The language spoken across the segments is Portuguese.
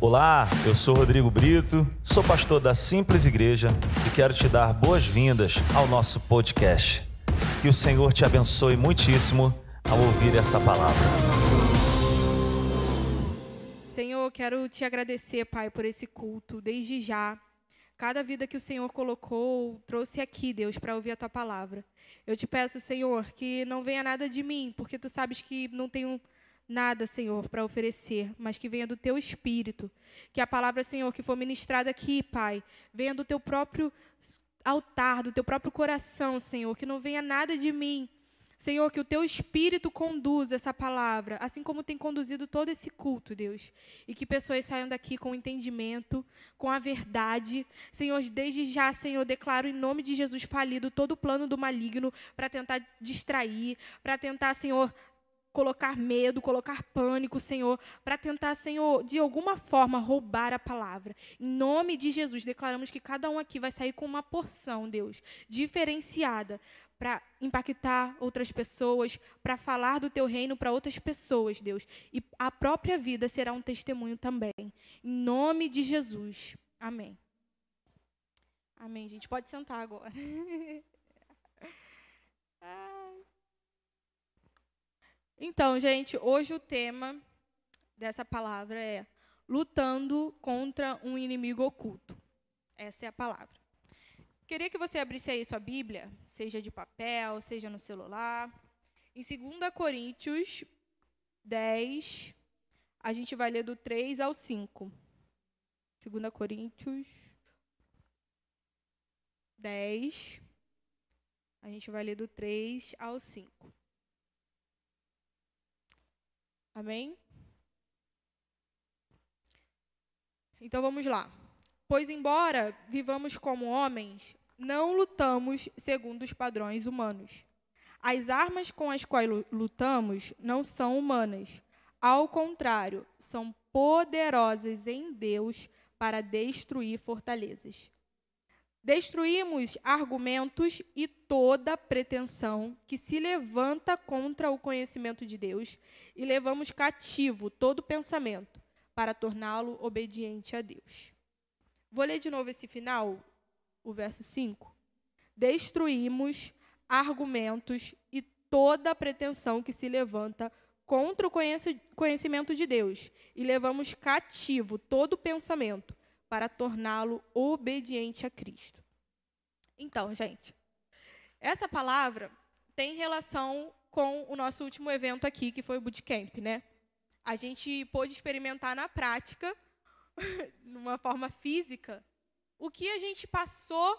Olá, eu sou Rodrigo Brito, sou pastor da Simples Igreja e quero te dar boas-vindas ao nosso podcast. Que o Senhor te abençoe muitíssimo ao ouvir essa palavra. Senhor, quero te agradecer, Pai, por esse culto, desde já. Cada vida que o Senhor colocou, trouxe aqui, Deus, para ouvir a tua palavra. Eu te peço, Senhor, que não venha nada de mim, porque tu sabes que não tenho nada, Senhor, para oferecer, mas que venha do teu espírito. Que a palavra, Senhor, que for ministrada aqui, Pai, venha do teu próprio altar, do teu próprio coração, Senhor. Que não venha nada de mim. Senhor, que o teu espírito conduza essa palavra, assim como tem conduzido todo esse culto, Deus. E que pessoas saiam daqui com entendimento, com a verdade. Senhor, desde já, Senhor, declaro em nome de Jesus falido todo o plano do maligno para tentar distrair, para tentar, Senhor, colocar medo, colocar pânico, Senhor, para tentar, Senhor, de alguma forma roubar a palavra. Em nome de Jesus, declaramos que cada um aqui vai sair com uma porção, Deus, diferenciada para impactar outras pessoas, para falar do teu reino para outras pessoas, Deus. E a própria vida será um testemunho também. Em nome de Jesus. Amém. Amém, gente. Pode sentar agora. Então, gente, hoje o tema dessa palavra é lutando contra um inimigo oculto. Essa é a palavra. Queria que você abrisse aí sua Bíblia, seja de papel, seja no celular. Em 2 Coríntios 10, a gente vai ler do 3 ao 5. 2 Coríntios 10, a gente vai ler do 3 ao 5. Amém? Então vamos lá. Pois, embora vivamos como homens, não lutamos segundo os padrões humanos. As armas com as quais lutamos não são humanas. Ao contrário, são poderosas em Deus para destruir fortalezas. Destruímos argumentos e toda pretensão que se levanta contra o conhecimento de Deus e levamos cativo todo pensamento para torná-lo obediente a Deus. Vou ler de novo esse final, o verso 5. Destruímos argumentos e toda pretensão que se levanta contra o conhecimento de Deus e levamos cativo todo pensamento para torná-lo obediente a Cristo. Então, gente, essa palavra tem relação com o nosso último evento aqui, que foi o Bootcamp, né? A gente pôde experimentar na prática, numa forma física, o que a gente passou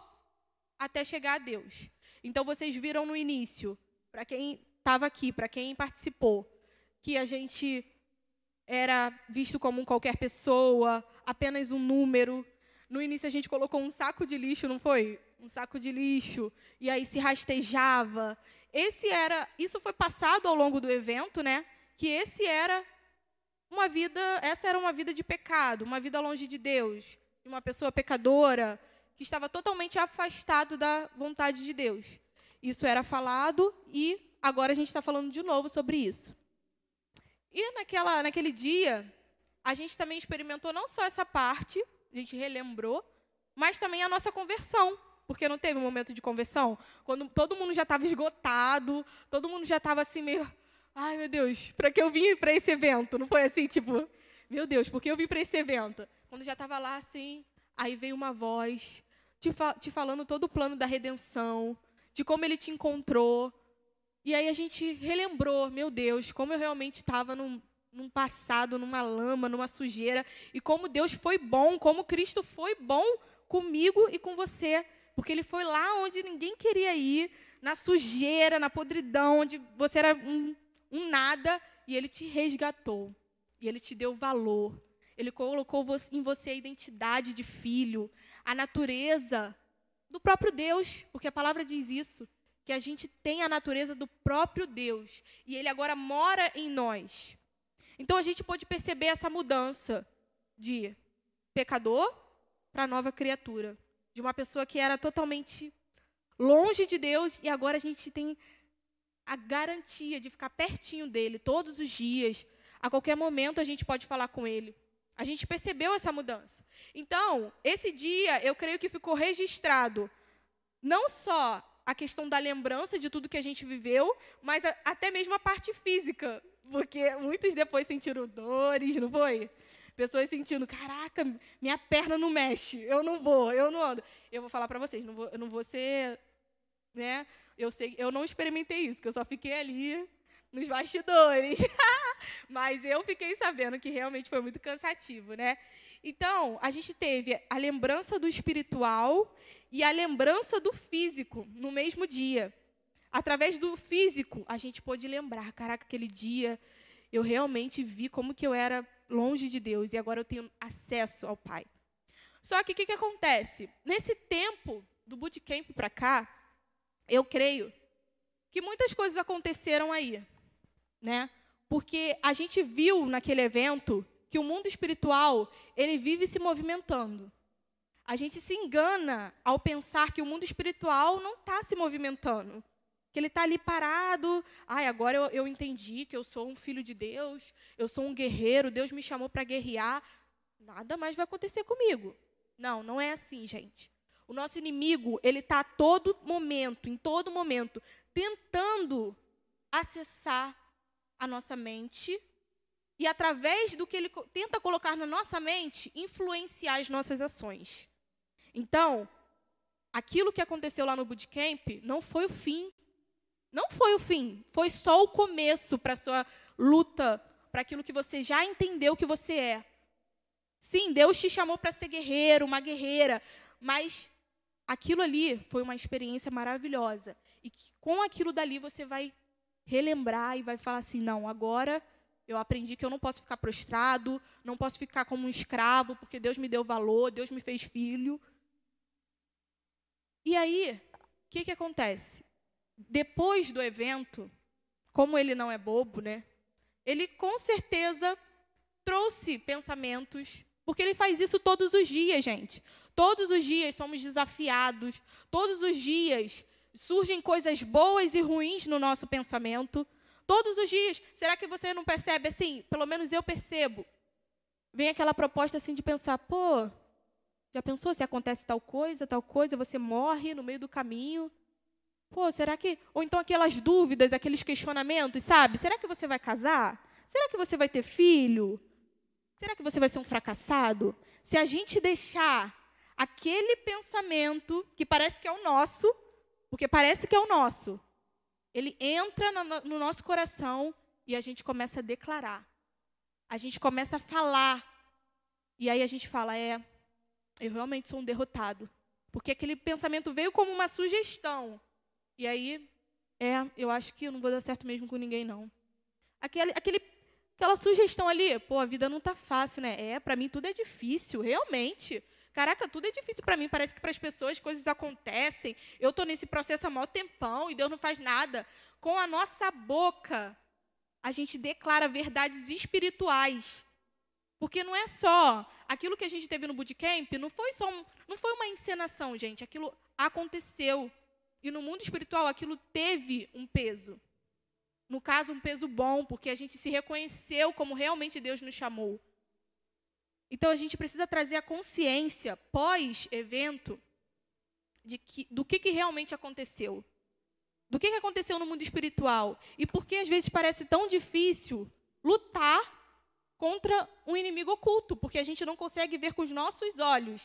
até chegar a Deus. Então, vocês viram no início, para quem estava aqui, para quem participou, que a gente era visto como qualquer pessoa, apenas um número. No início a gente colocou um saco de lixo, não foi? Um saco de lixo, e aí se rastejava. Esse era, isso foi passado ao longo do evento, né? Que esse era uma vida, essa era uma vida de pecado, uma vida longe de Deus, de uma pessoa pecadora que estava totalmente afastado da vontade de Deus. Isso era falado e agora a gente está falando de novo sobre isso. E naquela, naquele dia, a gente também experimentou não só essa parte, a gente relembrou, mas também a nossa conversão. Porque não teve um momento de conversão? Quando todo mundo já estava esgotado, todo mundo já estava assim meio. Ai, meu Deus, para que eu vim para esse evento? Não foi assim, tipo, meu Deus, por que eu vim para esse evento? Quando já estava lá assim, aí veio uma voz te, te falando todo o plano da redenção, de como ele te encontrou, e aí a gente relembrou, meu Deus, como eu realmente estava num, num passado, numa lama, numa sujeira, e como Deus foi bom, como Cristo foi bom comigo e com você, porque Ele foi lá onde ninguém queria ir, na sujeira, na podridão, onde você era um, um nada, e Ele te resgatou, e Ele te deu valor, Ele colocou em você a identidade de filho, a natureza do próprio Deus, porque a palavra diz isso que a gente tem a natureza do próprio Deus e ele agora mora em nós. Então a gente pode perceber essa mudança de pecador para nova criatura, de uma pessoa que era totalmente longe de Deus e agora a gente tem a garantia de ficar pertinho dele todos os dias. A qualquer momento a gente pode falar com ele. A gente percebeu essa mudança. Então, esse dia, eu creio que ficou registrado não só a questão da lembrança de tudo que a gente viveu, mas a, até mesmo a parte física, porque muitos depois sentiram dores, não foi? Pessoas sentindo, caraca, minha perna não mexe, eu não vou, eu não ando. Eu vou falar para vocês, não vou, eu não vou ser, né? Eu sei, eu não experimentei isso, que eu só fiquei ali nos bastidores. Mas eu fiquei sabendo que realmente foi muito cansativo, né? Então, a gente teve a lembrança do espiritual e a lembrança do físico no mesmo dia. Através do físico, a gente pôde lembrar, caraca, aquele dia eu realmente vi como que eu era longe de Deus e agora eu tenho acesso ao Pai. Só que o que, que acontece? Nesse tempo do bootcamp para cá, eu creio que muitas coisas aconteceram aí né? Porque a gente viu naquele evento que o mundo espiritual, ele vive se movimentando. A gente se engana ao pensar que o mundo espiritual não está se movimentando. Que ele está ali parado. Ai, agora eu, eu entendi que eu sou um filho de Deus, eu sou um guerreiro, Deus me chamou para guerrear. Nada mais vai acontecer comigo. Não, não é assim, gente. O nosso inimigo, ele está a todo momento, em todo momento, tentando acessar a nossa mente e, através do que ele tenta colocar na nossa mente, influenciar as nossas ações. Então, aquilo que aconteceu lá no bootcamp não foi o fim. Não foi o fim. Foi só o começo para a sua luta, para aquilo que você já entendeu que você é. Sim, Deus te chamou para ser guerreiro, uma guerreira, mas aquilo ali foi uma experiência maravilhosa. E com aquilo dali você vai relembrar e vai falar assim: não, agora eu aprendi que eu não posso ficar prostrado, não posso ficar como um escravo, porque Deus me deu valor, Deus me fez filho. E aí, o que, que acontece? Depois do evento, como ele não é bobo, né? Ele com certeza trouxe pensamentos, porque ele faz isso todos os dias, gente. Todos os dias somos desafiados, todos os dias surgem coisas boas e ruins no nosso pensamento. Todos os dias. Será que você não percebe assim? Pelo menos eu percebo. Vem aquela proposta assim de pensar, pô, já pensou se acontece tal coisa, tal coisa, você morre no meio do caminho? Pô, será que. Ou então aquelas dúvidas, aqueles questionamentos, sabe? Será que você vai casar? Será que você vai ter filho? Será que você vai ser um fracassado? Se a gente deixar aquele pensamento, que parece que é o nosso, porque parece que é o nosso. Ele entra no, nosso coração e a gente começa a declarar. A gente começa a falar. E aí a gente fala: é, eu realmente sou um derrotado. Porque aquele pensamento veio como uma sugestão. E aí, é, eu acho que eu não vou dar certo mesmo com ninguém, não. Aquele, aquele, aquela sugestão ali, pô, a vida não está fácil, né? É, para mim tudo é difícil, realmente. Caraca, tudo é difícil para mim. Parece que para as pessoas coisas acontecem. Eu estou nesse processo há maior tempão e Deus não faz nada. Com a nossa boca, a gente declara verdades espirituais. Porque não é só aquilo que a gente teve no bootcamp, não foi só um, não foi uma encenação, gente. Aquilo aconteceu. E no mundo espiritual aquilo teve um peso. No caso, um peso bom, porque a gente se reconheceu como realmente Deus nos chamou. Então a gente precisa trazer a consciência pós-evento que, do que, que realmente aconteceu. Do que, que aconteceu no mundo espiritual. E por que às vezes parece tão difícil lutar contra um inimigo oculto, porque a gente não consegue ver com os nossos olhos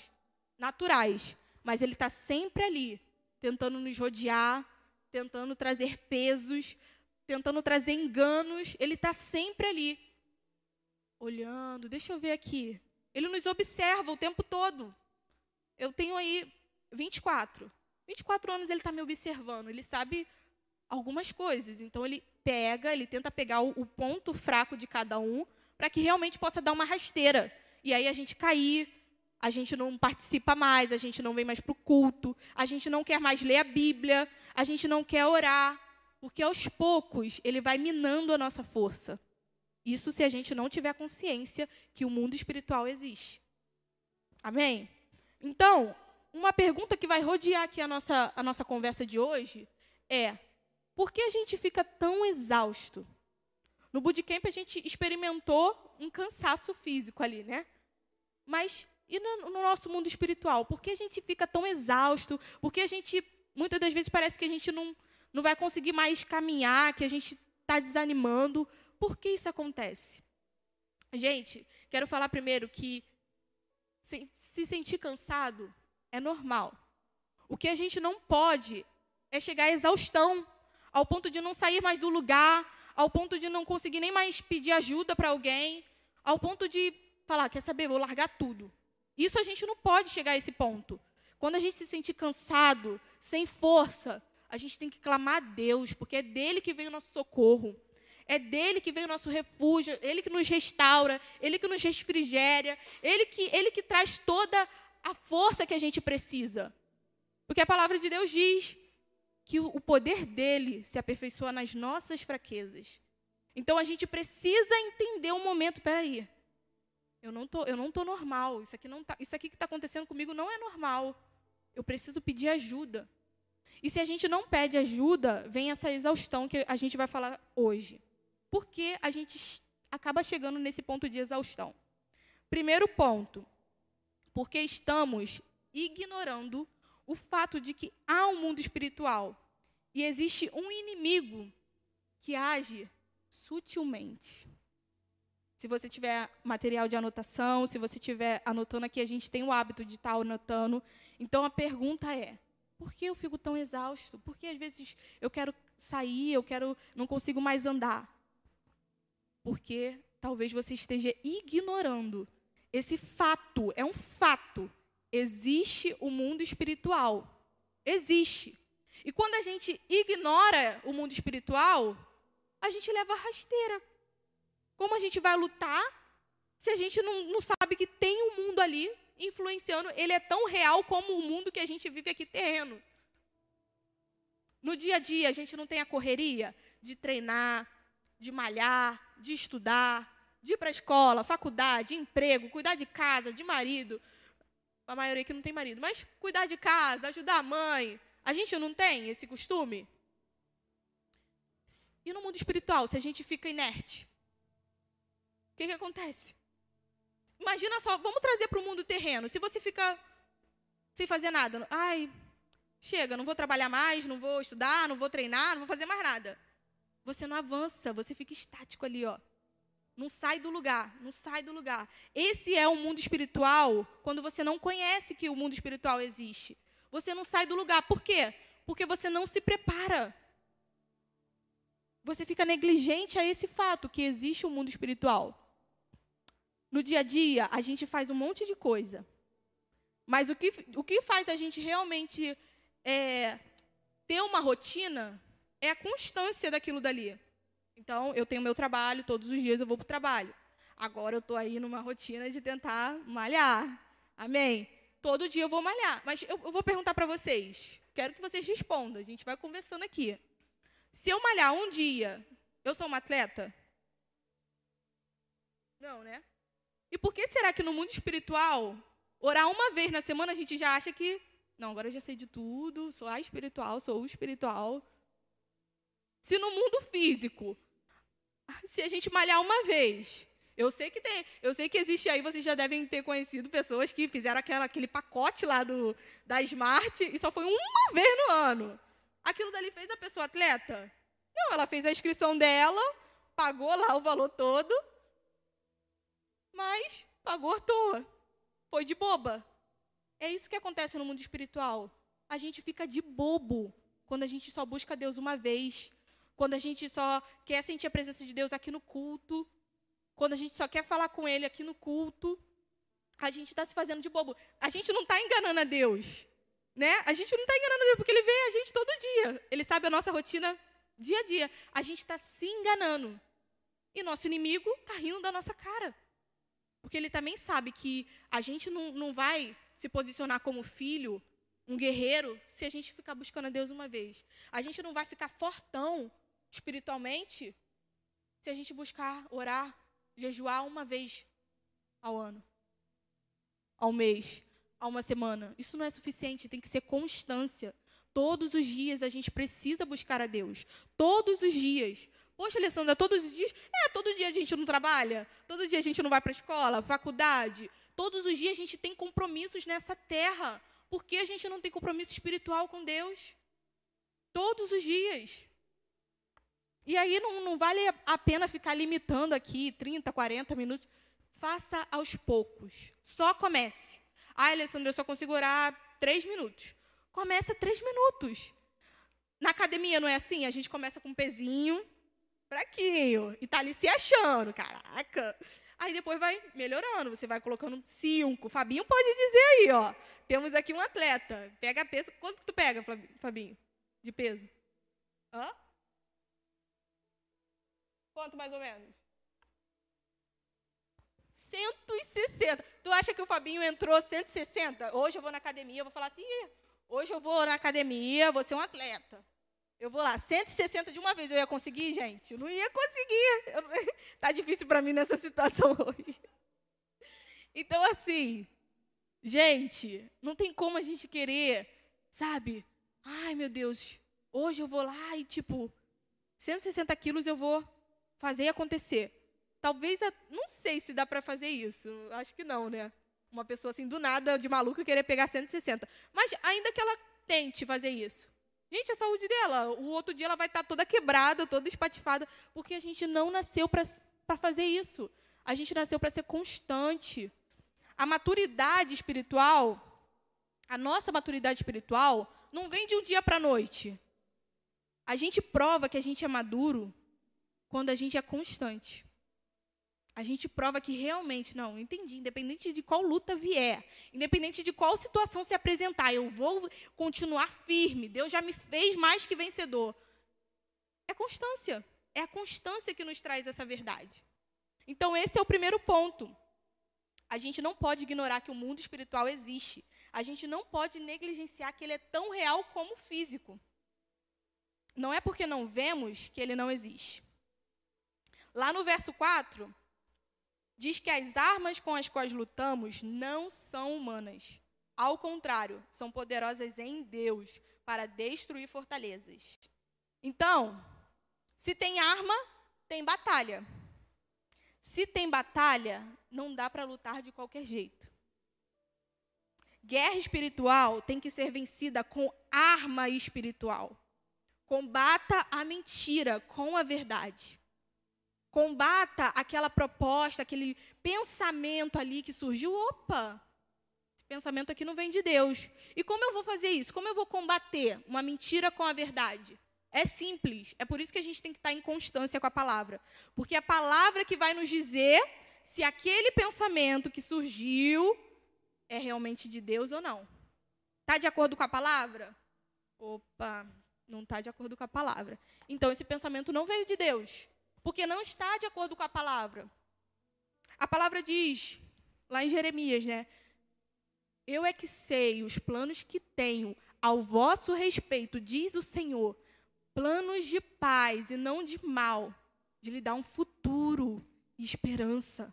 naturais, mas ele está sempre ali, tentando nos rodear, tentando trazer pesos, tentando trazer enganos, ele está sempre ali, olhando. Deixa eu ver aqui. Ele nos observa o tempo todo. Eu tenho aí 24. 24 anos ele está me observando. Ele sabe algumas coisas. Então ele pega, ele tenta pegar o, o ponto fraco de cada um para que realmente possa dar uma rasteira. E aí a gente cair, a gente não participa mais, a gente não vem mais para o culto, a gente não quer mais ler a Bíblia, a gente não quer orar, porque aos poucos ele vai minando a nossa força. Isso se a gente não tiver consciência que o mundo espiritual existe. Amém? Então, uma pergunta que vai rodear aqui a nossa, a nossa conversa de hoje é: por que a gente fica tão exausto? No bootcamp a gente experimentou um cansaço físico ali, né? Mas e no, no nosso mundo espiritual? Por que a gente fica tão exausto? Por que a gente, muitas das vezes, parece que a gente não, não vai conseguir mais caminhar, que a gente está desanimando? Por que isso acontece? Gente, quero falar primeiro que se, se sentir cansado é normal. O que a gente não pode é chegar à exaustão, ao ponto de não sair mais do lugar, ao ponto de não conseguir nem mais pedir ajuda para alguém, ao ponto de falar, quer saber, vou largar tudo. Isso a gente não pode chegar a esse ponto. Quando a gente se sentir cansado, sem força, a gente tem que clamar a Deus, porque é dele que vem o nosso socorro. É dele que vem o nosso refúgio, ele que nos restaura, ele que nos refrigera, ele que, ele que traz toda a força que a gente precisa. Porque a palavra de Deus diz que o poder dele se aperfeiçoa nas nossas fraquezas. Então a gente precisa entender um momento, peraí, eu não tô, eu não tô normal. Isso aqui não tá, isso aqui que está acontecendo comigo não é normal. Eu preciso pedir ajuda. E se a gente não pede ajuda, vem essa exaustão que a gente vai falar hoje. Por que a gente acaba chegando nesse ponto de exaustão? Primeiro ponto, porque estamos ignorando o fato de que há um mundo espiritual e existe um inimigo que age sutilmente. Se você tiver material de anotação, se você estiver anotando aqui, a gente tem o hábito de estar anotando. Então a pergunta é: por que eu fico tão exausto? Por que às vezes eu quero sair, eu quero, não consigo mais andar? Porque talvez você esteja ignorando esse fato, é um fato. Existe o mundo espiritual. Existe. E quando a gente ignora o mundo espiritual, a gente leva rasteira. Como a gente vai lutar se a gente não, não sabe que tem um mundo ali influenciando? Ele é tão real como o mundo que a gente vive aqui terreno. No dia a dia, a gente não tem a correria de treinar, de malhar, de estudar, de ir para a escola, faculdade, emprego, cuidar de casa, de marido. A maioria que não tem marido, mas cuidar de casa, ajudar a mãe. A gente não tem esse costume? E no mundo espiritual, se a gente fica inerte? O que, que acontece? Imagina só, vamos trazer para o mundo terreno. Se você fica sem fazer nada, ai, chega, não vou trabalhar mais, não vou estudar, não vou treinar, não vou fazer mais nada. Você não avança, você fica estático ali, ó. Não sai do lugar, não sai do lugar. Esse é o mundo espiritual quando você não conhece que o mundo espiritual existe. Você não sai do lugar. Por quê? Porque você não se prepara. Você fica negligente a esse fato que existe o um mundo espiritual. No dia a dia, a gente faz um monte de coisa. Mas o que, o que faz a gente realmente é, ter uma rotina é a constância daquilo dali. Então, eu tenho meu trabalho, todos os dias eu vou para o trabalho. Agora eu estou aí numa rotina de tentar malhar. Amém? Todo dia eu vou malhar. Mas eu, eu vou perguntar para vocês. Quero que vocês respondam. A gente vai conversando aqui. Se eu malhar um dia, eu sou uma atleta? Não, né? E por que será que no mundo espiritual, orar uma vez na semana, a gente já acha que, não, agora eu já sei de tudo, sou a espiritual, sou o espiritual. Se no mundo físico, se a gente malhar uma vez, eu sei que tem, eu sei que existe aí, vocês já devem ter conhecido pessoas que fizeram aquela, aquele pacote lá do, da Smart e só foi uma vez no ano. Aquilo dali fez a pessoa atleta? Não, ela fez a inscrição dela, pagou lá o valor todo, mas pagou à toa. Foi de boba. É isso que acontece no mundo espiritual. A gente fica de bobo quando a gente só busca Deus uma vez, quando a gente só quer sentir a presença de Deus aqui no culto, quando a gente só quer falar com Ele aqui no culto. A gente está se fazendo de bobo. A gente não está enganando a Deus. Né? A gente não está enganando a Deus, porque Ele vê a gente todo dia. Ele sabe a nossa rotina dia a dia. A gente está se enganando. E nosso inimigo está rindo da nossa cara. Porque ele também sabe que a gente não, não vai se posicionar como filho, um guerreiro, se a gente ficar buscando a Deus uma vez. A gente não vai ficar fortão espiritualmente se a gente buscar orar, jejuar uma vez ao ano, ao mês, a uma semana. Isso não é suficiente, tem que ser constância. Todos os dias a gente precisa buscar a Deus. Todos os dias. Poxa, Alessandra, todos os dias? É, todo dia a gente não trabalha, todo dia a gente não vai para a escola, faculdade. Todos os dias a gente tem compromissos nessa terra. Por que a gente não tem compromisso espiritual com Deus? Todos os dias. E aí não, não vale a pena ficar limitando aqui 30, 40 minutos. Faça aos poucos. Só comece. Ah, Alessandra, eu só consigo orar três minutos. Começa três minutos. Na academia não é assim? A gente começa com um pezinho, fraquinho, e tá ali se achando, caraca. Aí depois vai melhorando, você vai colocando cinco. Fabinho pode dizer aí, ó. Temos aqui um atleta. Pega peso. Quanto que tu pega, Fabinho? De peso? Hã? Quanto mais ou menos? 160. Tu acha que o Fabinho entrou 160? Hoje eu vou na academia, eu vou falar assim, hoje eu vou na academia, vou ser um atleta. Eu vou lá, 160 de uma vez. Eu ia conseguir, gente? Eu não ia conseguir. Está difícil para mim nessa situação hoje. Então, assim, gente, não tem como a gente querer, sabe? Ai, meu Deus, hoje eu vou lá e, tipo, 160 quilos eu vou fazer acontecer. Talvez, não sei se dá para fazer isso. Acho que não, né? Uma pessoa assim, do nada, de maluca, querer pegar 160. Mas ainda que ela tente fazer isso. Gente, a saúde dela, o outro dia ela vai estar toda quebrada, toda espatifada, porque a gente não nasceu para fazer isso. A gente nasceu para ser constante. A maturidade espiritual, a nossa maturidade espiritual, não vem de um dia para a noite. A gente prova que a gente é maduro quando a gente é constante a gente prova que realmente, não, entendi, independente de qual luta vier, independente de qual situação se apresentar, eu vou continuar firme. Deus já me fez mais que vencedor. É constância. É a constância que nos traz essa verdade. Então, esse é o primeiro ponto. A gente não pode ignorar que o mundo espiritual existe. A gente não pode negligenciar que ele é tão real como físico. Não é porque não vemos que ele não existe. Lá no verso 4, diz que as armas com as quais lutamos não são humanas. Ao contrário, são poderosas em Deus para destruir fortalezas. Então, se tem arma, tem batalha. Se tem batalha, não dá para lutar de qualquer jeito. Guerra espiritual tem que ser vencida com arma espiritual. Combata a mentira com a verdade. Combata aquela proposta, aquele pensamento ali que surgiu. Opa, esse pensamento aqui não vem de Deus. E como eu vou fazer isso? Como eu vou combater uma mentira com a verdade? É simples. É por isso que a gente tem que estar em constância com a palavra. Porque é a palavra que vai nos dizer se aquele pensamento que surgiu é realmente de Deus ou não. Está de acordo com a palavra? Opa, não está de acordo com a palavra. Então, esse pensamento não veio de Deus porque não está de acordo com a palavra. A palavra diz, lá em Jeremias, né? Eu é que sei os planos que tenho ao vosso respeito, diz o Senhor, planos de paz e não de mal, de lhe dar um futuro e esperança.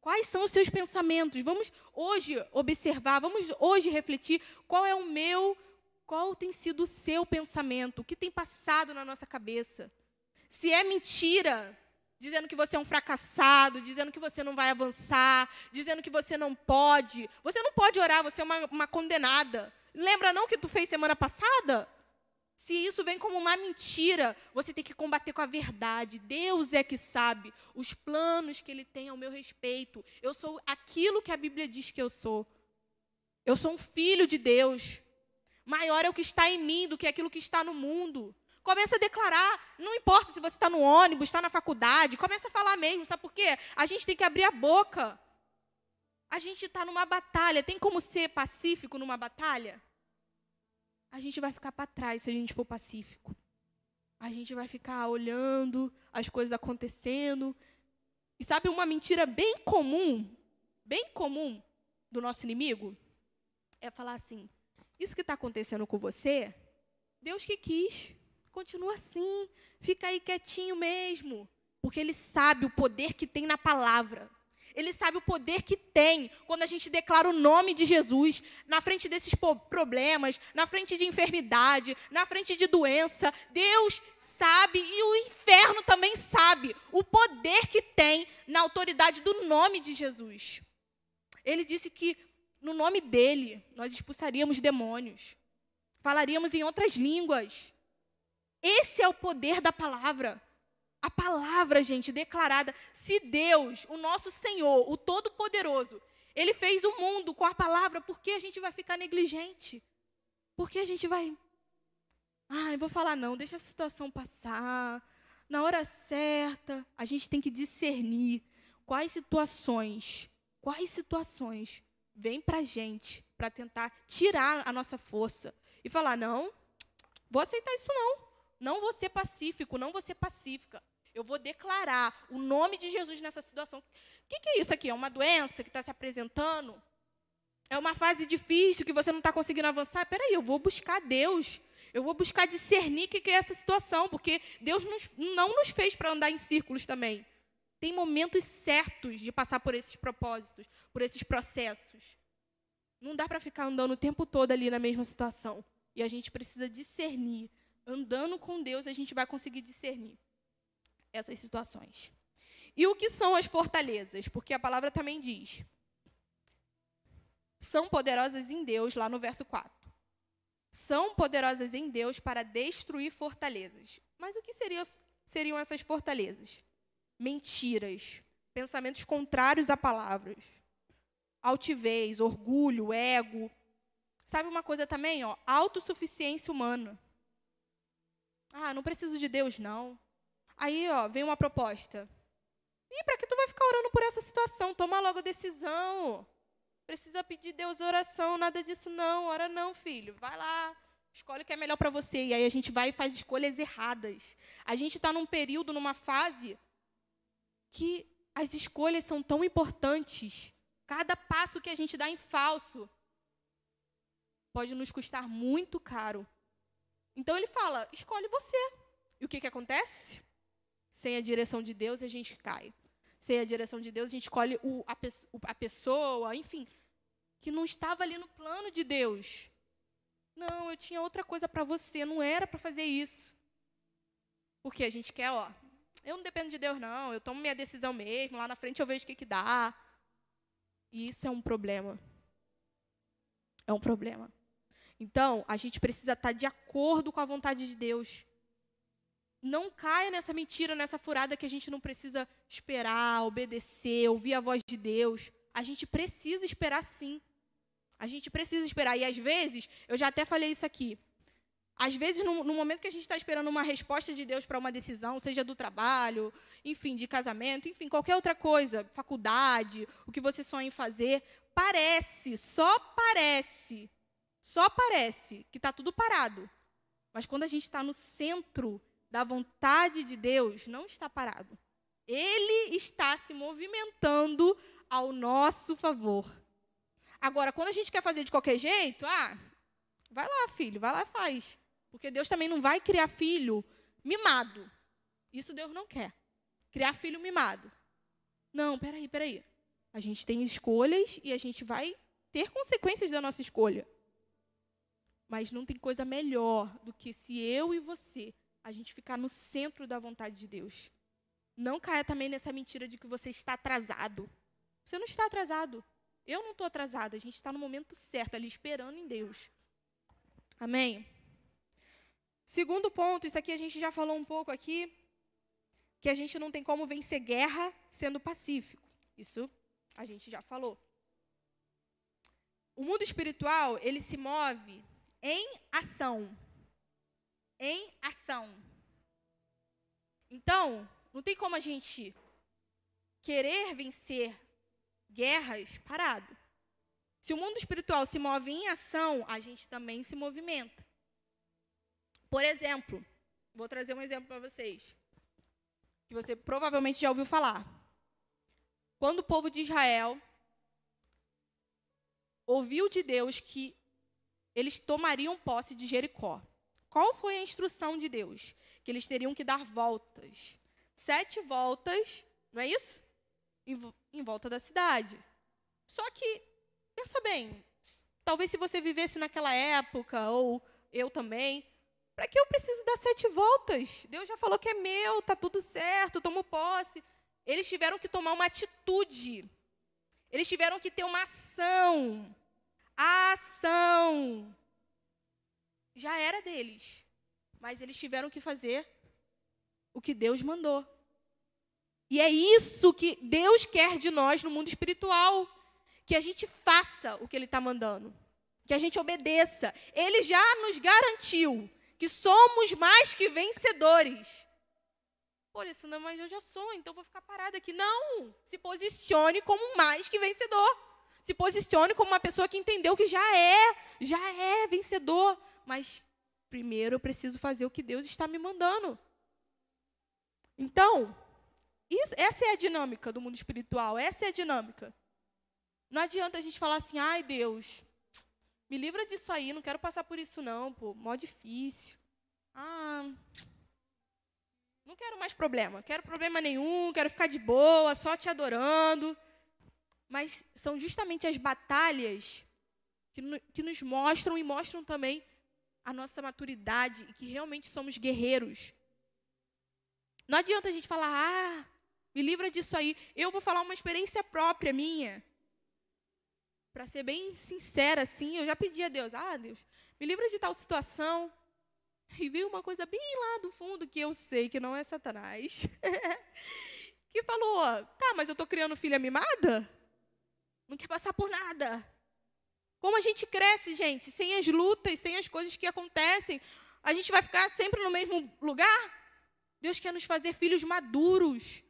Quais são os seus pensamentos? Vamos hoje observar, vamos hoje refletir qual é o meu, qual tem sido o seu pensamento, o que tem passado na nossa cabeça se é mentira, dizendo que você é um fracassado, dizendo que você não vai avançar, dizendo que você não pode. Você não pode orar, você é uma, uma condenada. Lembra não que tu fez semana passada? Se isso vem como uma mentira, você tem que combater com a verdade. Deus é que sabe os planos que Ele tem ao meu respeito. Eu sou aquilo que a Bíblia diz que eu sou. Eu sou um filho de Deus. Maior é o que está em mim do que aquilo que está no mundo. Começa a declarar, não importa se você está no ônibus, está na faculdade, começa a falar mesmo, sabe por quê? A gente tem que abrir a boca. A gente está numa batalha, tem como ser pacífico numa batalha? A gente vai ficar para trás se a gente for pacífico. A gente vai ficar olhando as coisas acontecendo. E sabe uma mentira bem comum, bem comum do nosso inimigo? É falar assim: isso que está acontecendo com você, Deus que quis continua assim, fica aí quietinho mesmo, porque ele sabe o poder que tem na palavra. Ele sabe o poder que tem quando a gente declara o nome de Jesus na frente desses problemas, na frente de enfermidade, na frente de doença. Deus sabe e o inferno também sabe o poder que tem na autoridade do nome de Jesus. Ele disse que no nome dele nós expulsaríamos demônios, falaríamos em outras línguas. Esse é o poder da palavra. A palavra, gente, declarada. Se Deus, o nosso Senhor, o Todo-Poderoso, ele fez o mundo com a palavra, por que a gente vai ficar negligente? Por que a gente vai. Ah, eu vou falar, não, deixa a situação passar. Na hora certa, a gente tem que discernir quais situações, quais situações vêm para a gente para tentar tirar a nossa força e falar: não, vou aceitar isso não. Não vou ser pacífico, não vou ser pacífica. Eu vou declarar o nome de Jesus nessa situação. O que, que é isso aqui? É uma doença que está se apresentando? É uma fase difícil que você não está conseguindo avançar? Peraí, eu vou buscar Deus. Eu vou buscar discernir o que, que é essa situação, porque Deus nos, não nos fez para andar em círculos também. Tem momentos certos de passar por esses propósitos, por esses processos. Não dá para ficar andando o tempo todo ali na mesma situação. E a gente precisa discernir. Andando com Deus, a gente vai conseguir discernir essas situações. E o que são as fortalezas? Porque a palavra também diz: são poderosas em Deus, lá no verso 4. São poderosas em Deus para destruir fortalezas. Mas o que seriam, seriam essas fortalezas? Mentiras, pensamentos contrários a palavras, altivez, orgulho, ego. Sabe uma coisa também? Ó, autossuficiência humana. Ah, não preciso de Deus, não. Aí, ó, vem uma proposta. E para que tu vai ficar orando por essa situação? Toma logo decisão. Precisa pedir Deus oração, nada disso não. Ora não, filho. Vai lá, escolhe o que é melhor para você. E aí a gente vai e faz escolhas erradas. A gente está num período, numa fase que as escolhas são tão importantes. Cada passo que a gente dá em falso pode nos custar muito caro. Então ele fala: escolhe você. E o que, que acontece? Sem a direção de Deus, a gente cai. Sem a direção de Deus, a gente escolhe o, a, a pessoa, enfim, que não estava ali no plano de Deus. Não, eu tinha outra coisa para você, não era para fazer isso. Porque a gente quer, ó, eu não dependo de Deus, não, eu tomo minha decisão mesmo, lá na frente eu vejo o que, que dá. E isso é um problema. É um problema. Então, a gente precisa estar de acordo com a vontade de Deus não caia nessa mentira, nessa furada que a gente não precisa esperar, obedecer, ouvir a voz de Deus. A gente precisa esperar sim. A gente precisa esperar. E às vezes, eu já até falei isso aqui. Às vezes, no, no momento que a gente está esperando uma resposta de Deus para uma decisão, seja do trabalho, enfim, de casamento, enfim, qualquer outra coisa, faculdade, o que você sonha em fazer, parece, só parece, só parece que está tudo parado. Mas quando a gente está no centro da vontade de Deus não está parado. Ele está se movimentando ao nosso favor. Agora, quando a gente quer fazer de qualquer jeito, ah, vai lá, filho, vai lá e faz. Porque Deus também não vai criar filho mimado. Isso Deus não quer. Criar filho mimado. Não, peraí, peraí. A gente tem escolhas e a gente vai ter consequências da nossa escolha. Mas não tem coisa melhor do que se eu e você a gente ficar no centro da vontade de Deus. Não caia também nessa mentira de que você está atrasado. Você não está atrasado. Eu não estou atrasada. A gente está no momento certo, ali esperando em Deus. Amém? Segundo ponto, isso aqui a gente já falou um pouco aqui, que a gente não tem como vencer guerra sendo pacífico. Isso a gente já falou. O mundo espiritual, ele se move em ação em ação. Então, não tem como a gente querer vencer guerras parado. Se o mundo espiritual se move em ação, a gente também se movimenta. Por exemplo, vou trazer um exemplo para vocês, que você provavelmente já ouviu falar. Quando o povo de Israel ouviu de Deus que eles tomariam posse de Jericó. Qual foi a instrução de Deus? Que eles teriam que dar voltas. Sete voltas, não é isso? em, em volta da cidade. Só que, pensa bem, talvez se você vivesse naquela época, ou eu também, para que eu preciso dar sete voltas? Deus já falou que é meu, tá tudo certo, tomo posse. Eles tiveram que tomar uma atitude. Eles tiveram que ter uma ação. A ação. Já era deles. Mas eles tiveram que fazer o que Deus mandou. E é isso que Deus quer de nós no mundo espiritual. Que a gente faça o que Ele está mandando. Que a gente obedeça. Ele já nos garantiu que somos mais que vencedores. Pô, Alessandra, mas eu já sou, então vou ficar parada aqui. Não! Se posicione como mais que vencedor. Se posicione como uma pessoa que entendeu que já é, já é vencedor. Mas primeiro eu preciso fazer o que Deus está me mandando. Então, isso, essa é a dinâmica do mundo espiritual, essa é a dinâmica. Não adianta a gente falar assim, ai Deus, me livra disso aí, não quero passar por isso não, pô, mó difícil. Ah, não quero mais problema, quero problema nenhum, quero ficar de boa, só te adorando. Mas são justamente as batalhas que, no, que nos mostram e mostram também a nossa maturidade e que realmente somos guerreiros. Não adianta a gente falar, ah, me livra disso aí. Eu vou falar uma experiência própria minha. Para ser bem sincera, assim, eu já pedi a Deus, ah, Deus, me livra de tal situação. E vi uma coisa bem lá do fundo, que eu sei que não é Satanás, que falou, tá, mas eu estou criando filha mimada? Não quer passar por nada. Como a gente cresce, gente, sem as lutas, sem as coisas que acontecem, a gente vai ficar sempre no mesmo lugar? Deus quer nos fazer filhos maduros.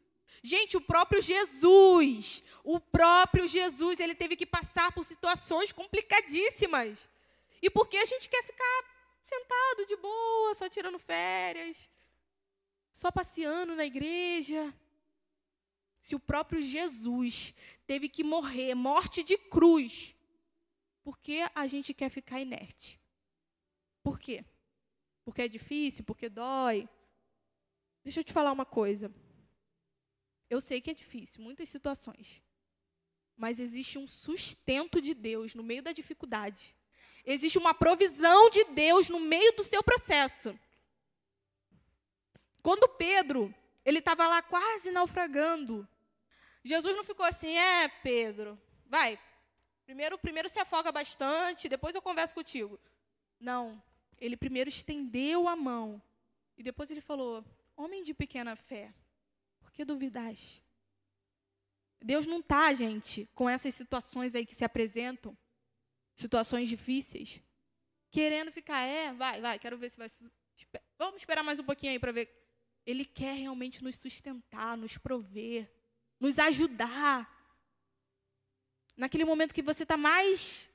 Gente, o próprio Jesus, o próprio Jesus, ele teve que passar por situações complicadíssimas. E por que a gente quer ficar sentado de boa, só tirando férias, só passeando na igreja. Se o próprio Jesus teve que morrer, morte de cruz, por que a gente quer ficar inerte? Por quê? Porque é difícil, porque dói. Deixa eu te falar uma coisa. Eu sei que é difícil, muitas situações. Mas existe um sustento de Deus no meio da dificuldade. Existe uma provisão de Deus no meio do seu processo. Quando Pedro, ele estava lá quase naufragando, Jesus não ficou assim, é, Pedro, vai, primeiro, primeiro se afoga bastante, depois eu converso contigo. Não, ele primeiro estendeu a mão e depois ele falou, homem de pequena fé, por que duvidas? Deus não está, gente, com essas situações aí que se apresentam situações difíceis, querendo ficar, é, vai, vai, quero ver se vai. Vamos esperar mais um pouquinho aí para ver. Ele quer realmente nos sustentar, nos prover, nos ajudar. Naquele momento que você está mais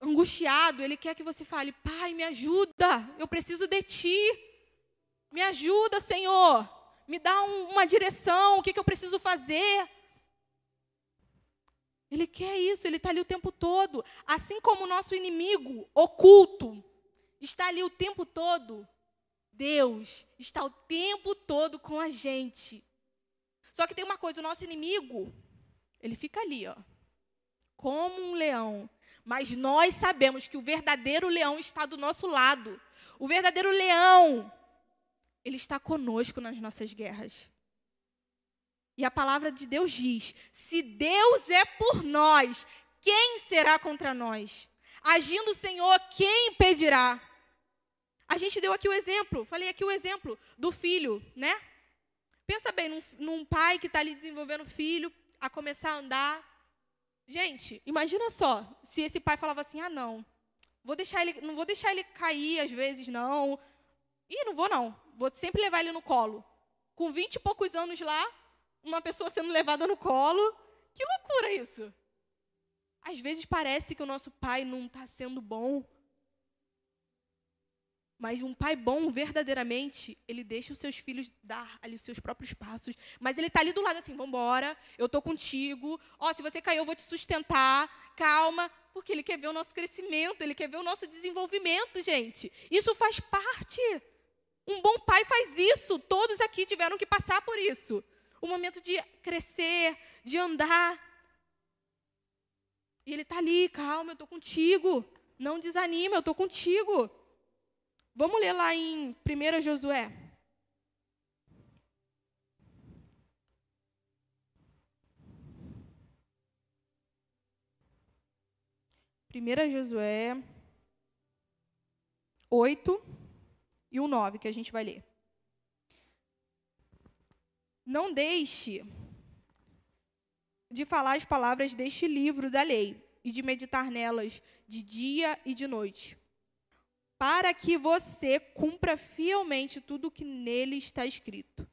angustiado, Ele quer que você fale: Pai, me ajuda, eu preciso de Ti. Me ajuda, Senhor. Me dá um, uma direção, o que, que eu preciso fazer. Ele quer isso, ele está ali o tempo todo. Assim como o nosso inimigo oculto está ali o tempo todo, Deus está o tempo todo com a gente. Só que tem uma coisa: o nosso inimigo, ele fica ali, ó, como um leão. Mas nós sabemos que o verdadeiro leão está do nosso lado. O verdadeiro leão, ele está conosco nas nossas guerras. E a palavra de Deus diz: se Deus é por nós, quem será contra nós? Agindo o Senhor, quem impedirá? A gente deu aqui o exemplo, falei aqui o exemplo do filho, né? Pensa bem num, num pai que está ali desenvolvendo o filho, a começar a andar. Gente, imagina só, se esse pai falava assim: ah, não, vou deixar ele, não vou deixar ele cair às vezes, não. Ih, não vou não, vou sempre levar ele no colo. Com vinte e poucos anos lá, uma pessoa sendo levada no colo. Que loucura isso! Às vezes parece que o nosso pai não está sendo bom. Mas um pai bom, verdadeiramente, ele deixa os seus filhos dar ali os seus próprios passos. Mas ele está ali do lado assim, vamos embora, eu estou contigo. Ó, oh, se você cair, eu vou te sustentar. Calma, porque ele quer ver o nosso crescimento, ele quer ver o nosso desenvolvimento, gente. Isso faz parte. Um bom pai faz isso. Todos aqui tiveram que passar por isso. o momento de crescer, de andar. E ele está ali, calma, eu estou contigo. Não desanima, eu estou contigo. Vamos ler lá em 1 Josué. Primeira Josué 8 e o 9 que a gente vai ler. Não deixe de falar as palavras deste livro da lei e de meditar nelas de dia e de noite, para que você cumpra fielmente tudo o que nele está escrito.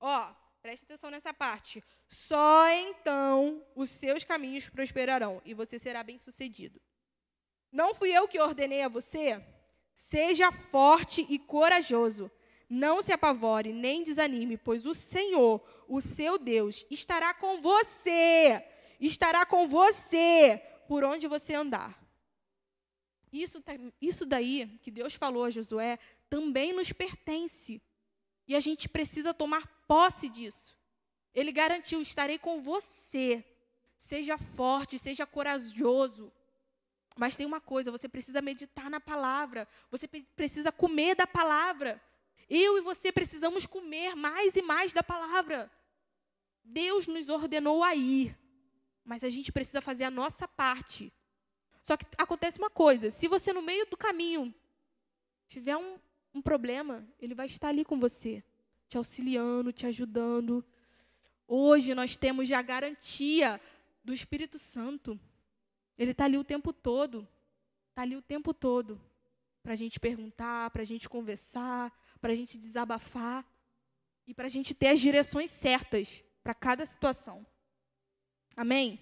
Ó, preste atenção nessa parte. Só então os seus caminhos prosperarão e você será bem-sucedido. Não fui eu que ordenei a você? Seja forte e corajoso. Não se apavore nem desanime, pois o Senhor, o seu Deus, estará com você. Estará com você por onde você andar. Isso, isso daí que Deus falou a Josué também nos pertence. E a gente precisa tomar posse disso. Ele garantiu: estarei com você. Seja forte, seja corajoso. Mas tem uma coisa: você precisa meditar na palavra. Você precisa comer da palavra. Eu e você precisamos comer mais e mais da palavra. Deus nos ordenou a ir, mas a gente precisa fazer a nossa parte. Só que acontece uma coisa: se você no meio do caminho tiver um, um problema, Ele vai estar ali com você, te auxiliando, te ajudando. Hoje nós temos já a garantia do Espírito Santo. Ele está ali o tempo todo. Está ali o tempo todo. Para a gente perguntar, para a gente conversar, para a gente desabafar e para a gente ter as direções certas para cada situação. Amém?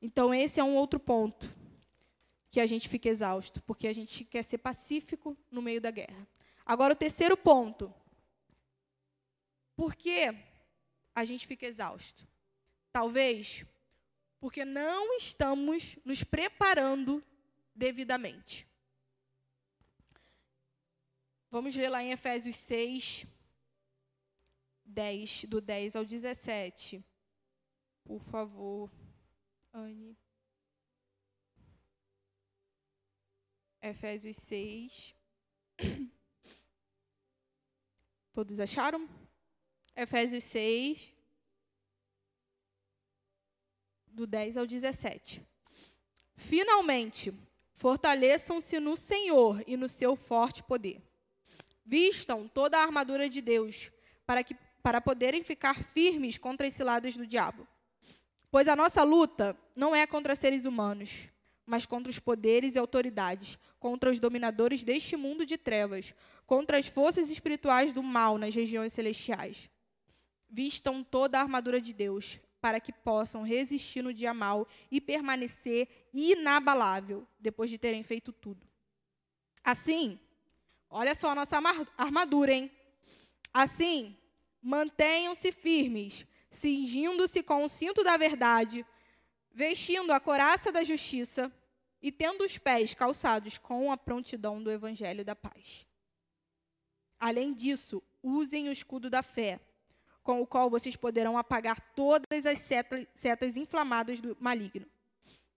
Então, esse é um outro ponto que a gente fica exausto, porque a gente quer ser pacífico no meio da guerra. Agora, o terceiro ponto. Por que a gente fica exausto? Talvez porque não estamos nos preparando devidamente. Vamos ler lá em Efésios 6, 10, do 10 ao 17. Por favor, Anne. Efésios 6. Todos acharam? Efésios 6, do 10 ao 17. Finalmente, fortaleçam-se no Senhor e no seu forte poder. Vistam toda a armadura de Deus, para, que, para poderem ficar firmes contra as ciladas do diabo. Pois a nossa luta não é contra seres humanos, mas contra os poderes e autoridades, contra os dominadores deste mundo de trevas, contra as forças espirituais do mal nas regiões celestiais. Vistam toda a armadura de Deus, para que possam resistir no dia mal e permanecer inabalável depois de terem feito tudo. Assim, olha só a nossa armadura, hein? Assim, mantenham-se firmes, cingindo-se com o cinto da verdade, vestindo a coraça da justiça e tendo os pés calçados com a prontidão do evangelho da paz. Além disso, usem o escudo da fé com o qual vocês poderão apagar todas as setas, setas inflamadas do maligno.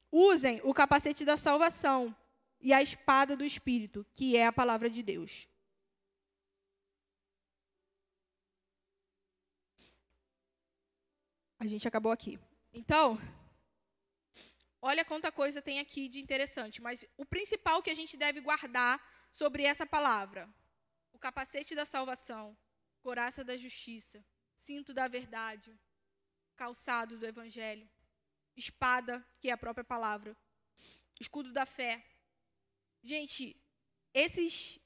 Usem o capacete da salvação e a espada do Espírito, que é a palavra de Deus. A gente acabou aqui. Então, olha quanta coisa tem aqui de interessante, mas o principal que a gente deve guardar sobre essa palavra: o capacete da salvação, coraça da justiça, cinto da verdade, calçado do evangelho, espada, que é a própria palavra, escudo da fé. Gente, esses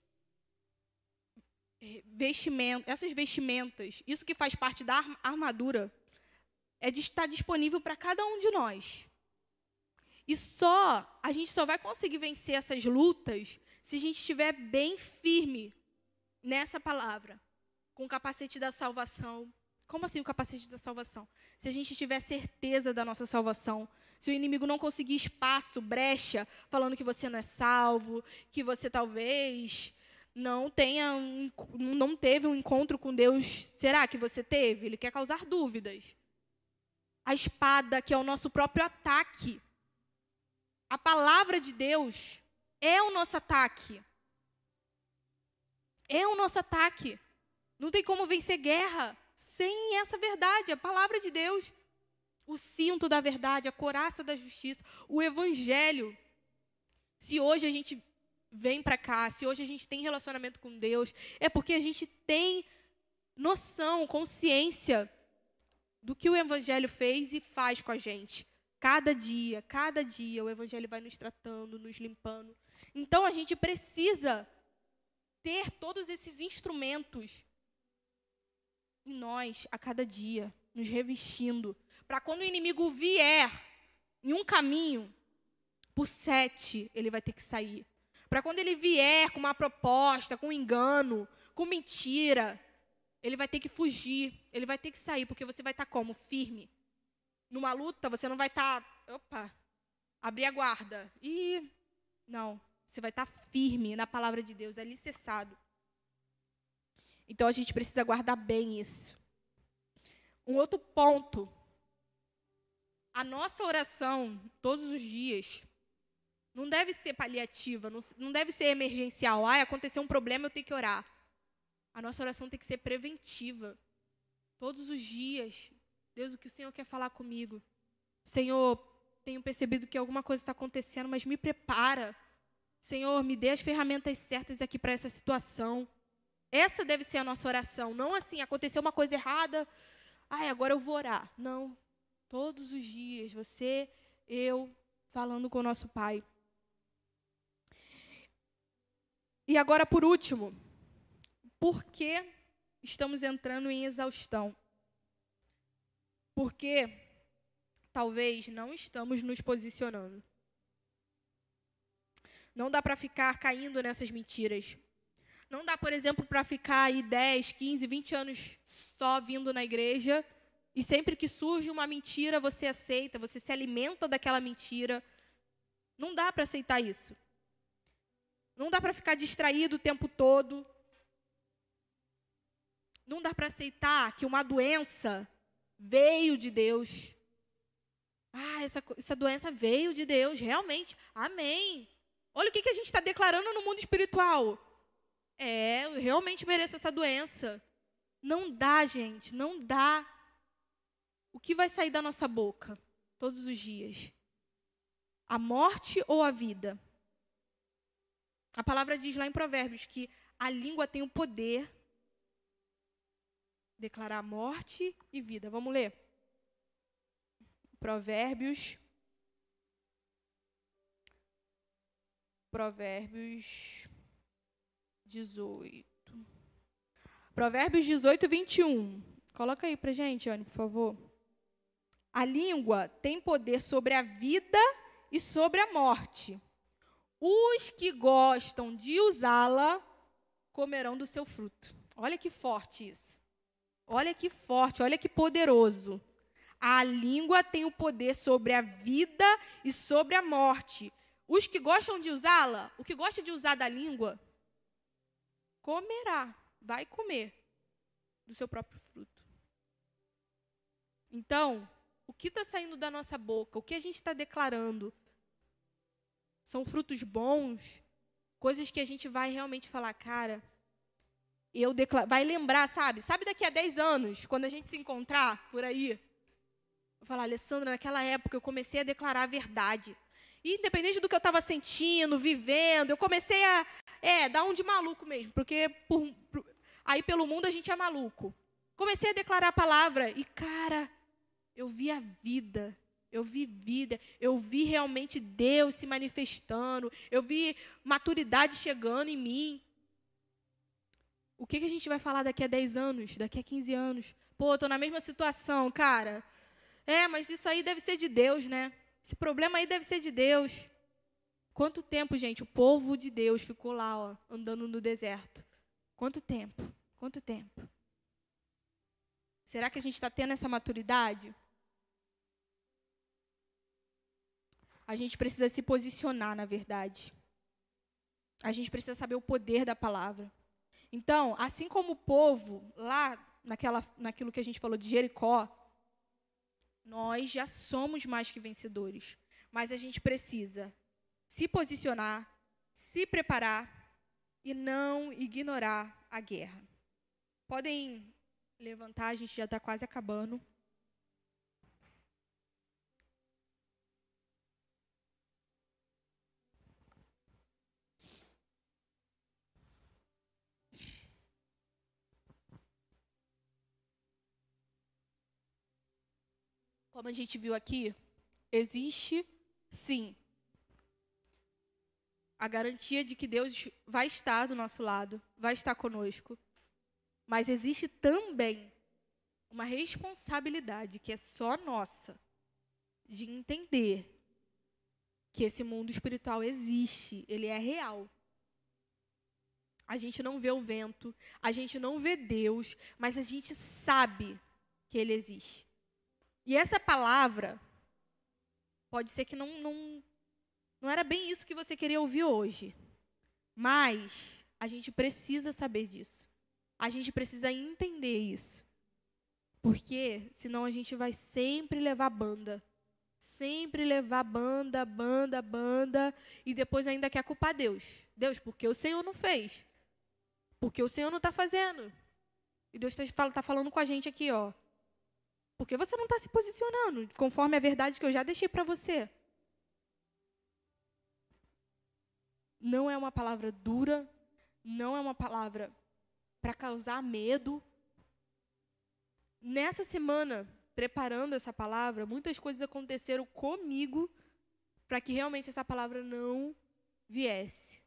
vestimentos, essas vestimentas, isso que faz parte da armadura, é de estar disponível para cada um de nós. E só, a gente só vai conseguir vencer essas lutas se a gente estiver bem firme nessa palavra, com o capacete da salvação, como assim o capacete da salvação? Se a gente tiver certeza da nossa salvação, se o inimigo não conseguir espaço, brecha, falando que você não é salvo, que você talvez não tenha um, não teve um encontro com Deus. Será que você teve? Ele quer causar dúvidas. A espada, que é o nosso próprio ataque. A palavra de Deus é o nosso ataque. É o nosso ataque. Não tem como vencer guerra sem essa verdade, a palavra de Deus. O cinto da verdade, a coraça da justiça, o evangelho. Se hoje a gente vem para cá, se hoje a gente tem relacionamento com Deus, é porque a gente tem noção, consciência do que o Evangelho fez e faz com a gente. Cada dia, cada dia, o Evangelho vai nos tratando, nos limpando. Então a gente precisa ter todos esses instrumentos em nós a cada dia, nos revestindo, para quando o inimigo vier em um caminho, por sete ele vai ter que sair. Para quando ele vier com uma proposta, com um engano, com mentira, ele vai ter que fugir, ele vai ter que sair, porque você vai estar tá como? Firme. Numa luta, você não vai estar, tá, opa, abrir a guarda. E não, você vai estar tá firme na palavra de Deus, alicerçado. Então a gente precisa guardar bem isso. Um outro ponto. A nossa oração, todos os dias, não deve ser paliativa, não, não deve ser emergencial. Ah, aconteceu um problema, eu tenho que orar. A nossa oração tem que ser preventiva. Todos os dias. Deus, o que o Senhor quer falar comigo? Senhor, tenho percebido que alguma coisa está acontecendo, mas me prepara. Senhor, me dê as ferramentas certas aqui para essa situação. Essa deve ser a nossa oração. Não assim, aconteceu uma coisa errada, ai, agora eu vou orar. Não. Todos os dias, você, eu, falando com o nosso Pai. E agora, por último, por que estamos entrando em exaustão? Porque talvez não estamos nos posicionando. Não dá para ficar caindo nessas mentiras. Não dá, por exemplo, para ficar aí 10, 15, 20 anos só vindo na igreja e sempre que surge uma mentira você aceita, você se alimenta daquela mentira. Não dá para aceitar isso. Não dá para ficar distraído o tempo todo. Não dá para aceitar que uma doença veio de Deus. Ah, essa, essa doença veio de Deus, realmente. Amém. Olha o que, que a gente está declarando no mundo espiritual. É, eu realmente mereço essa doença. Não dá, gente, não dá. O que vai sair da nossa boca todos os dias? A morte ou a vida? A palavra diz lá em Provérbios que a língua tem o poder de declarar morte e vida. Vamos ler. Provérbios. Provérbios 18. Provérbios 18, 21. Coloca aí pra gente, Anne, por favor. A língua tem poder sobre a vida e sobre a morte. Os que gostam de usá-la comerão do seu fruto. Olha que forte isso. Olha que forte, olha que poderoso. A língua tem o poder sobre a vida e sobre a morte. Os que gostam de usá-la, o que gosta de usar da língua, comerá, vai comer do seu próprio fruto. Então, o que está saindo da nossa boca, o que a gente está declarando, são frutos bons, coisas que a gente vai realmente falar, cara, eu declaro, vai lembrar, sabe? Sabe daqui a 10 anos, quando a gente se encontrar por aí? Eu falar, Alessandra, naquela época eu comecei a declarar a verdade. E, independente do que eu estava sentindo, vivendo, eu comecei a é, dar um de maluco mesmo, porque por, por, aí pelo mundo a gente é maluco. Comecei a declarar a palavra e, cara, eu vi a vida, eu vi vida, eu vi realmente Deus se manifestando, eu vi maturidade chegando em mim. O que, que a gente vai falar daqui a 10 anos, daqui a 15 anos? Pô, estou na mesma situação, cara. É, mas isso aí deve ser de Deus, né? Esse problema aí deve ser de Deus. Quanto tempo, gente, o povo de Deus ficou lá, ó, andando no deserto? Quanto tempo? Quanto tempo? Será que a gente está tendo essa maturidade? A gente precisa se posicionar, na verdade. A gente precisa saber o poder da palavra. Então, assim como o povo, lá naquela, naquilo que a gente falou de Jericó, nós já somos mais que vencedores. Mas a gente precisa se posicionar, se preparar e não ignorar a guerra. Podem levantar, a gente já está quase acabando. Como a gente viu aqui, existe sim a garantia de que Deus vai estar do nosso lado, vai estar conosco. Mas existe também uma responsabilidade que é só nossa de entender que esse mundo espiritual existe, ele é real. A gente não vê o vento, a gente não vê Deus, mas a gente sabe que ele existe. E essa palavra pode ser que não, não, não era bem isso que você queria ouvir hoje. Mas a gente precisa saber disso. A gente precisa entender isso. Porque senão a gente vai sempre levar banda. Sempre levar banda, banda, banda. E depois ainda quer culpar Deus. Deus, porque o Senhor não fez? Porque o Senhor não está fazendo. E Deus está tá falando com a gente aqui, ó. Porque você não está se posicionando conforme a verdade que eu já deixei para você. Não é uma palavra dura, não é uma palavra para causar medo. Nessa semana, preparando essa palavra, muitas coisas aconteceram comigo para que realmente essa palavra não viesse.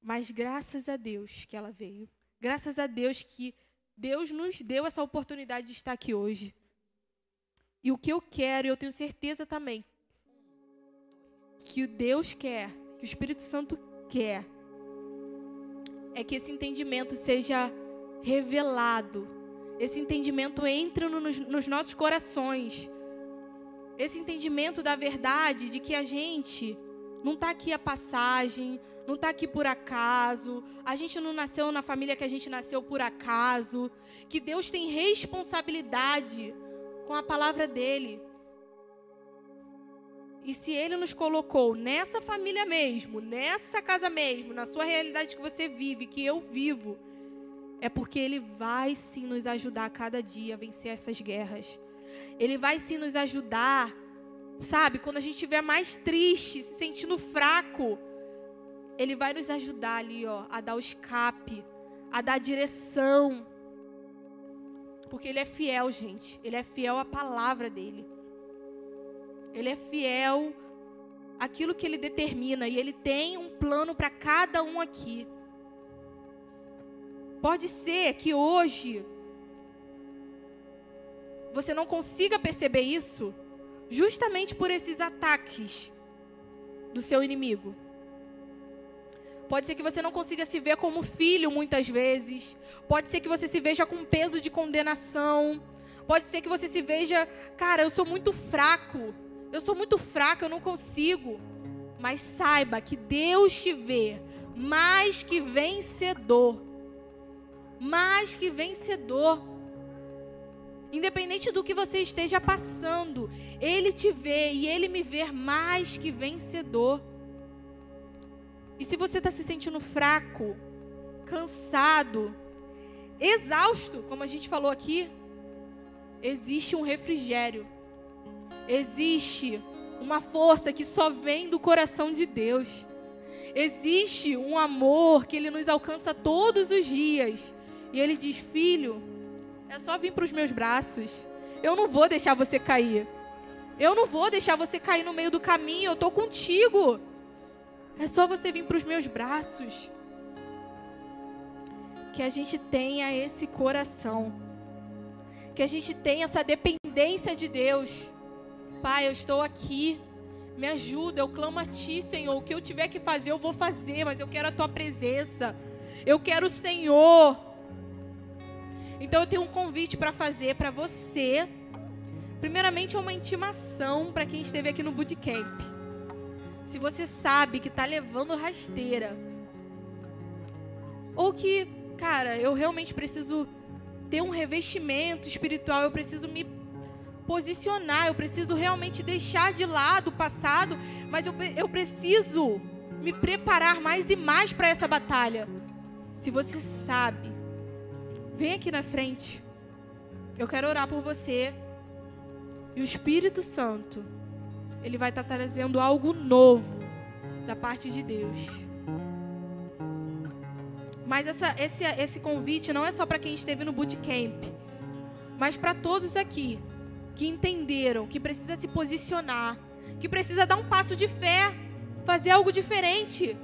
Mas graças a Deus que ela veio. Graças a Deus que Deus nos deu essa oportunidade de estar aqui hoje. E o que eu quero, eu tenho certeza também, que o Deus quer, que o Espírito Santo quer, é que esse entendimento seja revelado, esse entendimento entre nos, nos nossos corações, esse entendimento da verdade de que a gente não está aqui a passagem, não está aqui por acaso, a gente não nasceu na família que a gente nasceu por acaso, que Deus tem responsabilidade com a palavra dele. E se ele nos colocou nessa família mesmo, nessa casa mesmo, na sua realidade que você vive, que eu vivo, é porque ele vai sim nos ajudar a cada dia a vencer essas guerras. Ele vai sim nos ajudar, sabe, quando a gente estiver mais triste, se sentindo fraco, ele vai nos ajudar ali, ó, a dar o escape, a dar a direção. Porque ele é fiel, gente. Ele é fiel à palavra dele. Ele é fiel àquilo que ele determina e ele tem um plano para cada um aqui. Pode ser que hoje você não consiga perceber isso, justamente por esses ataques do seu inimigo. Pode ser que você não consiga se ver como filho muitas vezes. Pode ser que você se veja com peso de condenação. Pode ser que você se veja, cara, eu sou muito fraco. Eu sou muito fraco, eu não consigo. Mas saiba que Deus te vê mais que vencedor. Mais que vencedor. Independente do que você esteja passando, Ele te vê e Ele me vê mais que vencedor. E se você está se sentindo fraco, cansado, exausto, como a gente falou aqui, existe um refrigério. Existe uma força que só vem do coração de Deus. Existe um amor que Ele nos alcança todos os dias. E Ele diz: Filho, é só vir para os meus braços. Eu não vou deixar você cair. Eu não vou deixar você cair no meio do caminho. Eu estou contigo. É só você vir para os meus braços. Que a gente tenha esse coração. Que a gente tenha essa dependência de Deus. Pai, eu estou aqui. Me ajuda, eu clamo a Ti, Senhor. O que eu tiver que fazer, eu vou fazer, mas eu quero a Tua presença. Eu quero o Senhor. Então eu tenho um convite para fazer para você. Primeiramente, é uma intimação para quem esteve aqui no Bootcamp. Se você sabe que está levando rasteira ou que, cara, eu realmente preciso ter um revestimento espiritual, eu preciso me posicionar, eu preciso realmente deixar de lado o passado, mas eu, eu preciso me preparar mais e mais para essa batalha. Se você sabe, vem aqui na frente. Eu quero orar por você. E o Espírito Santo, ele vai estar tá trazendo algo novo da parte de Deus. Mas essa, esse, esse convite não é só para quem esteve no bootcamp, mas para todos aqui que entenderam que precisa se posicionar, que precisa dar um passo de fé, fazer algo diferente.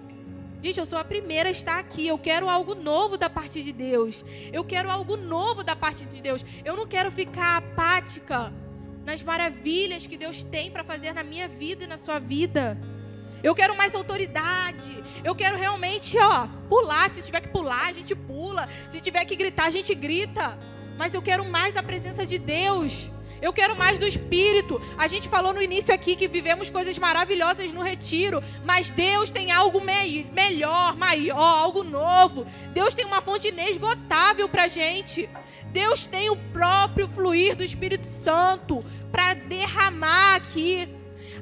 Gente, eu sou a primeira a estar aqui. Eu quero algo novo da parte de Deus. Eu quero algo novo da parte de Deus. Eu não quero ficar apática nas maravilhas que Deus tem para fazer na minha vida e na sua vida. Eu quero mais autoridade. Eu quero realmente, ó, pular. Se tiver que pular, a gente pula. Se tiver que gritar, a gente grita. Mas eu quero mais da presença de Deus. Eu quero mais do Espírito. A gente falou no início aqui que vivemos coisas maravilhosas no retiro, mas Deus tem algo me melhor, maior, algo novo. Deus tem uma fonte inesgotável para gente. Deus tem o próprio fluir do Espírito Santo para derramar aqui.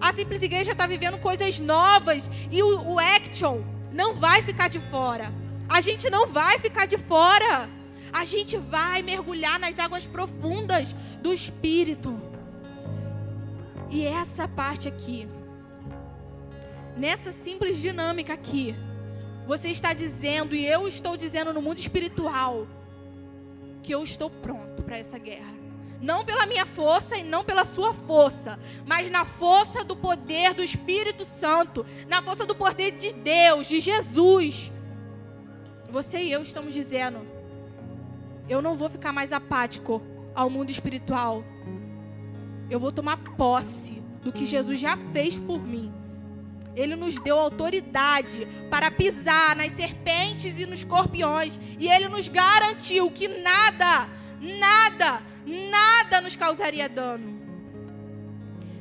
A Simples Igreja está vivendo coisas novas e o, o Action não vai ficar de fora. A gente não vai ficar de fora. A gente vai mergulhar nas águas profundas do Espírito. E essa parte aqui, nessa simples dinâmica aqui, você está dizendo e eu estou dizendo no mundo espiritual que eu estou pronto para essa guerra. Não pela minha força e não pela sua força, mas na força do poder do Espírito Santo, na força do poder de Deus, de Jesus. Você e eu estamos dizendo: eu não vou ficar mais apático ao mundo espiritual. Eu vou tomar posse do que Jesus já fez por mim. Ele nos deu autoridade para pisar nas serpentes e nos escorpiões. E ele nos garantiu que nada, nada, nada nos causaria dano.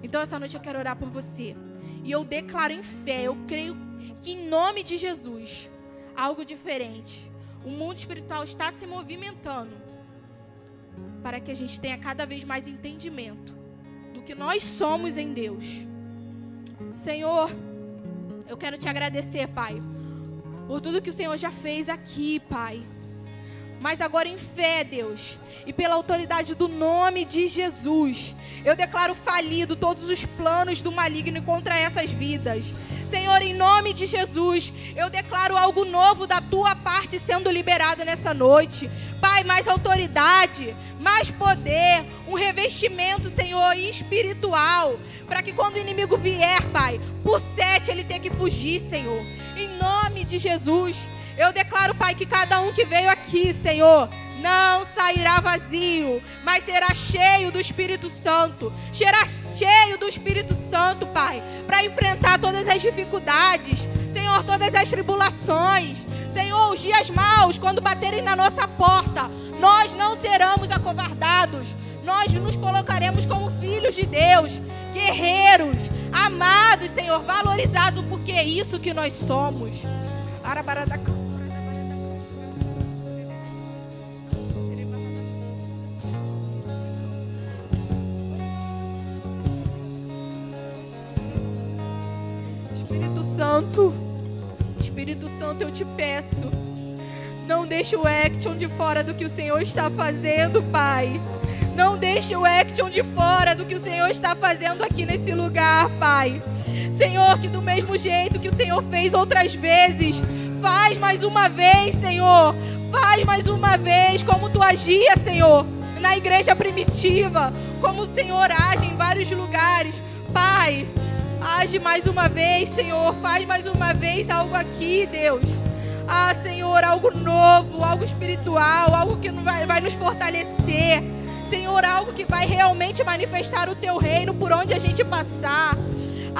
Então essa noite eu quero orar por você. E eu declaro em fé, eu creio que em nome de Jesus, algo diferente. O mundo espiritual está se movimentando para que a gente tenha cada vez mais entendimento do que nós somos em Deus. Senhor, eu quero te agradecer, Pai, por tudo que o Senhor já fez aqui, Pai. Mas agora em fé, Deus, e pela autoridade do nome de Jesus, eu declaro falido todos os planos do maligno contra essas vidas. Senhor, em nome de Jesus, eu declaro algo novo da tua parte sendo liberado nessa noite. Pai, mais autoridade, mais poder, um revestimento, Senhor, espiritual, para que quando o inimigo vier, Pai, por sete ele tenha que fugir, Senhor. Em nome de Jesus, eu declaro, Pai, que cada um que veio aqui, Senhor, não sairá vazio, mas será cheio do Espírito Santo. Será cheio do Espírito Santo, Pai, para enfrentar todas as dificuldades, Senhor, todas as tribulações. Senhor, os dias maus, quando baterem na nossa porta, nós não seremos acovardados. Nós nos colocaremos como filhos de Deus, guerreiros, amados, Senhor, valorizados, porque é isso que nós somos. Arabaradaca. Santo, Espírito Santo, eu te peço, não deixe o action de fora do que o Senhor está fazendo, Pai. Não deixe o action de fora do que o Senhor está fazendo aqui nesse lugar, Pai. Senhor, que do mesmo jeito que o Senhor fez outras vezes, faz mais uma vez, Senhor. Faz mais uma vez como tu agia, Senhor, na igreja primitiva, como o Senhor age em vários lugares. Pai, age mais uma vez, Senhor. Faz mais uma vez algo aqui, Deus. Ah, Senhor, algo novo, algo espiritual, algo que vai, vai nos fortalecer. Senhor, algo que vai realmente manifestar o teu reino por onde a gente passar.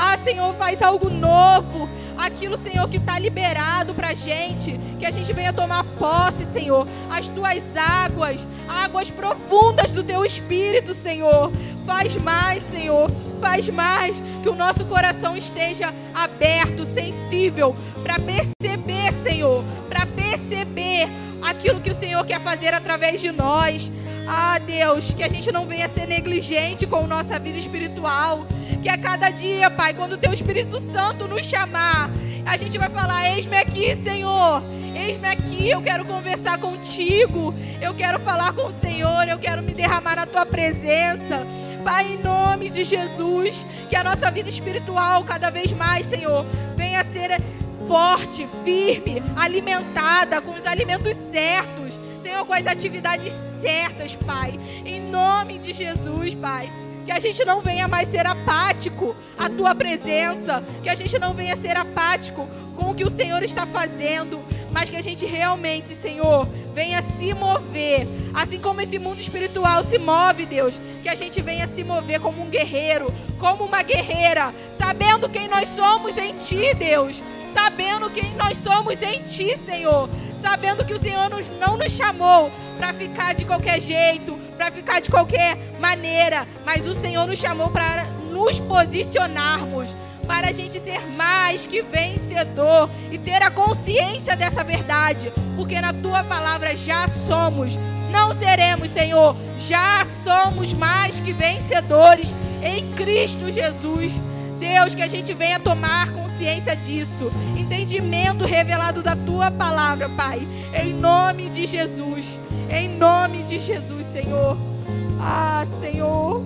Ah, Senhor, faz algo novo. Aquilo, Senhor, que está liberado para a gente. Que a gente venha tomar posse, Senhor. As tuas águas, águas profundas do teu espírito, Senhor. Faz mais, Senhor. Faz mais. Que o nosso coração esteja aberto, sensível, para perceber, Senhor. Para perceber Senhor quer fazer através de nós. Ah, Deus, que a gente não venha ser negligente com nossa vida espiritual. Que a cada dia, Pai, quando o Teu Espírito Santo nos chamar, a gente vai falar: Eis-me aqui, Senhor. Eis-me aqui, eu quero conversar contigo. Eu quero falar com o Senhor. Eu quero me derramar na tua presença. Pai, em nome de Jesus, que a nossa vida espiritual cada vez mais, Senhor, venha ser forte, firme, alimentada com os alimentos certos, Senhor, com as atividades certas, Pai. Em nome de Jesus, Pai. Que a gente não venha mais ser apático à tua presença, que a gente não venha ser apático com o que o Senhor está fazendo, mas que a gente realmente, Senhor, venha se mover, assim como esse mundo espiritual se move, Deus, que a gente venha se mover como um guerreiro, como uma guerreira, sabendo quem nós somos em Ti, Deus, sabendo quem nós somos em Ti, Senhor, sabendo que o Senhor nos, não nos chamou para ficar de qualquer jeito, para ficar de qualquer maneira, mas o Senhor nos chamou para nos posicionarmos para a gente ser mais que vencedor e ter a consciência dessa verdade, porque na tua palavra já somos, não seremos, Senhor, já somos mais que vencedores em Cristo Jesus. Deus, que a gente venha tomar consciência disso, entendimento revelado da tua palavra, Pai, em nome de Jesus, em nome de Jesus, Senhor. Ah, Senhor,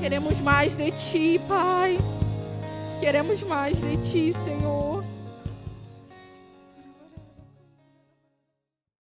queremos mais de ti, Pai. Queremos mais de Ti, Senhor.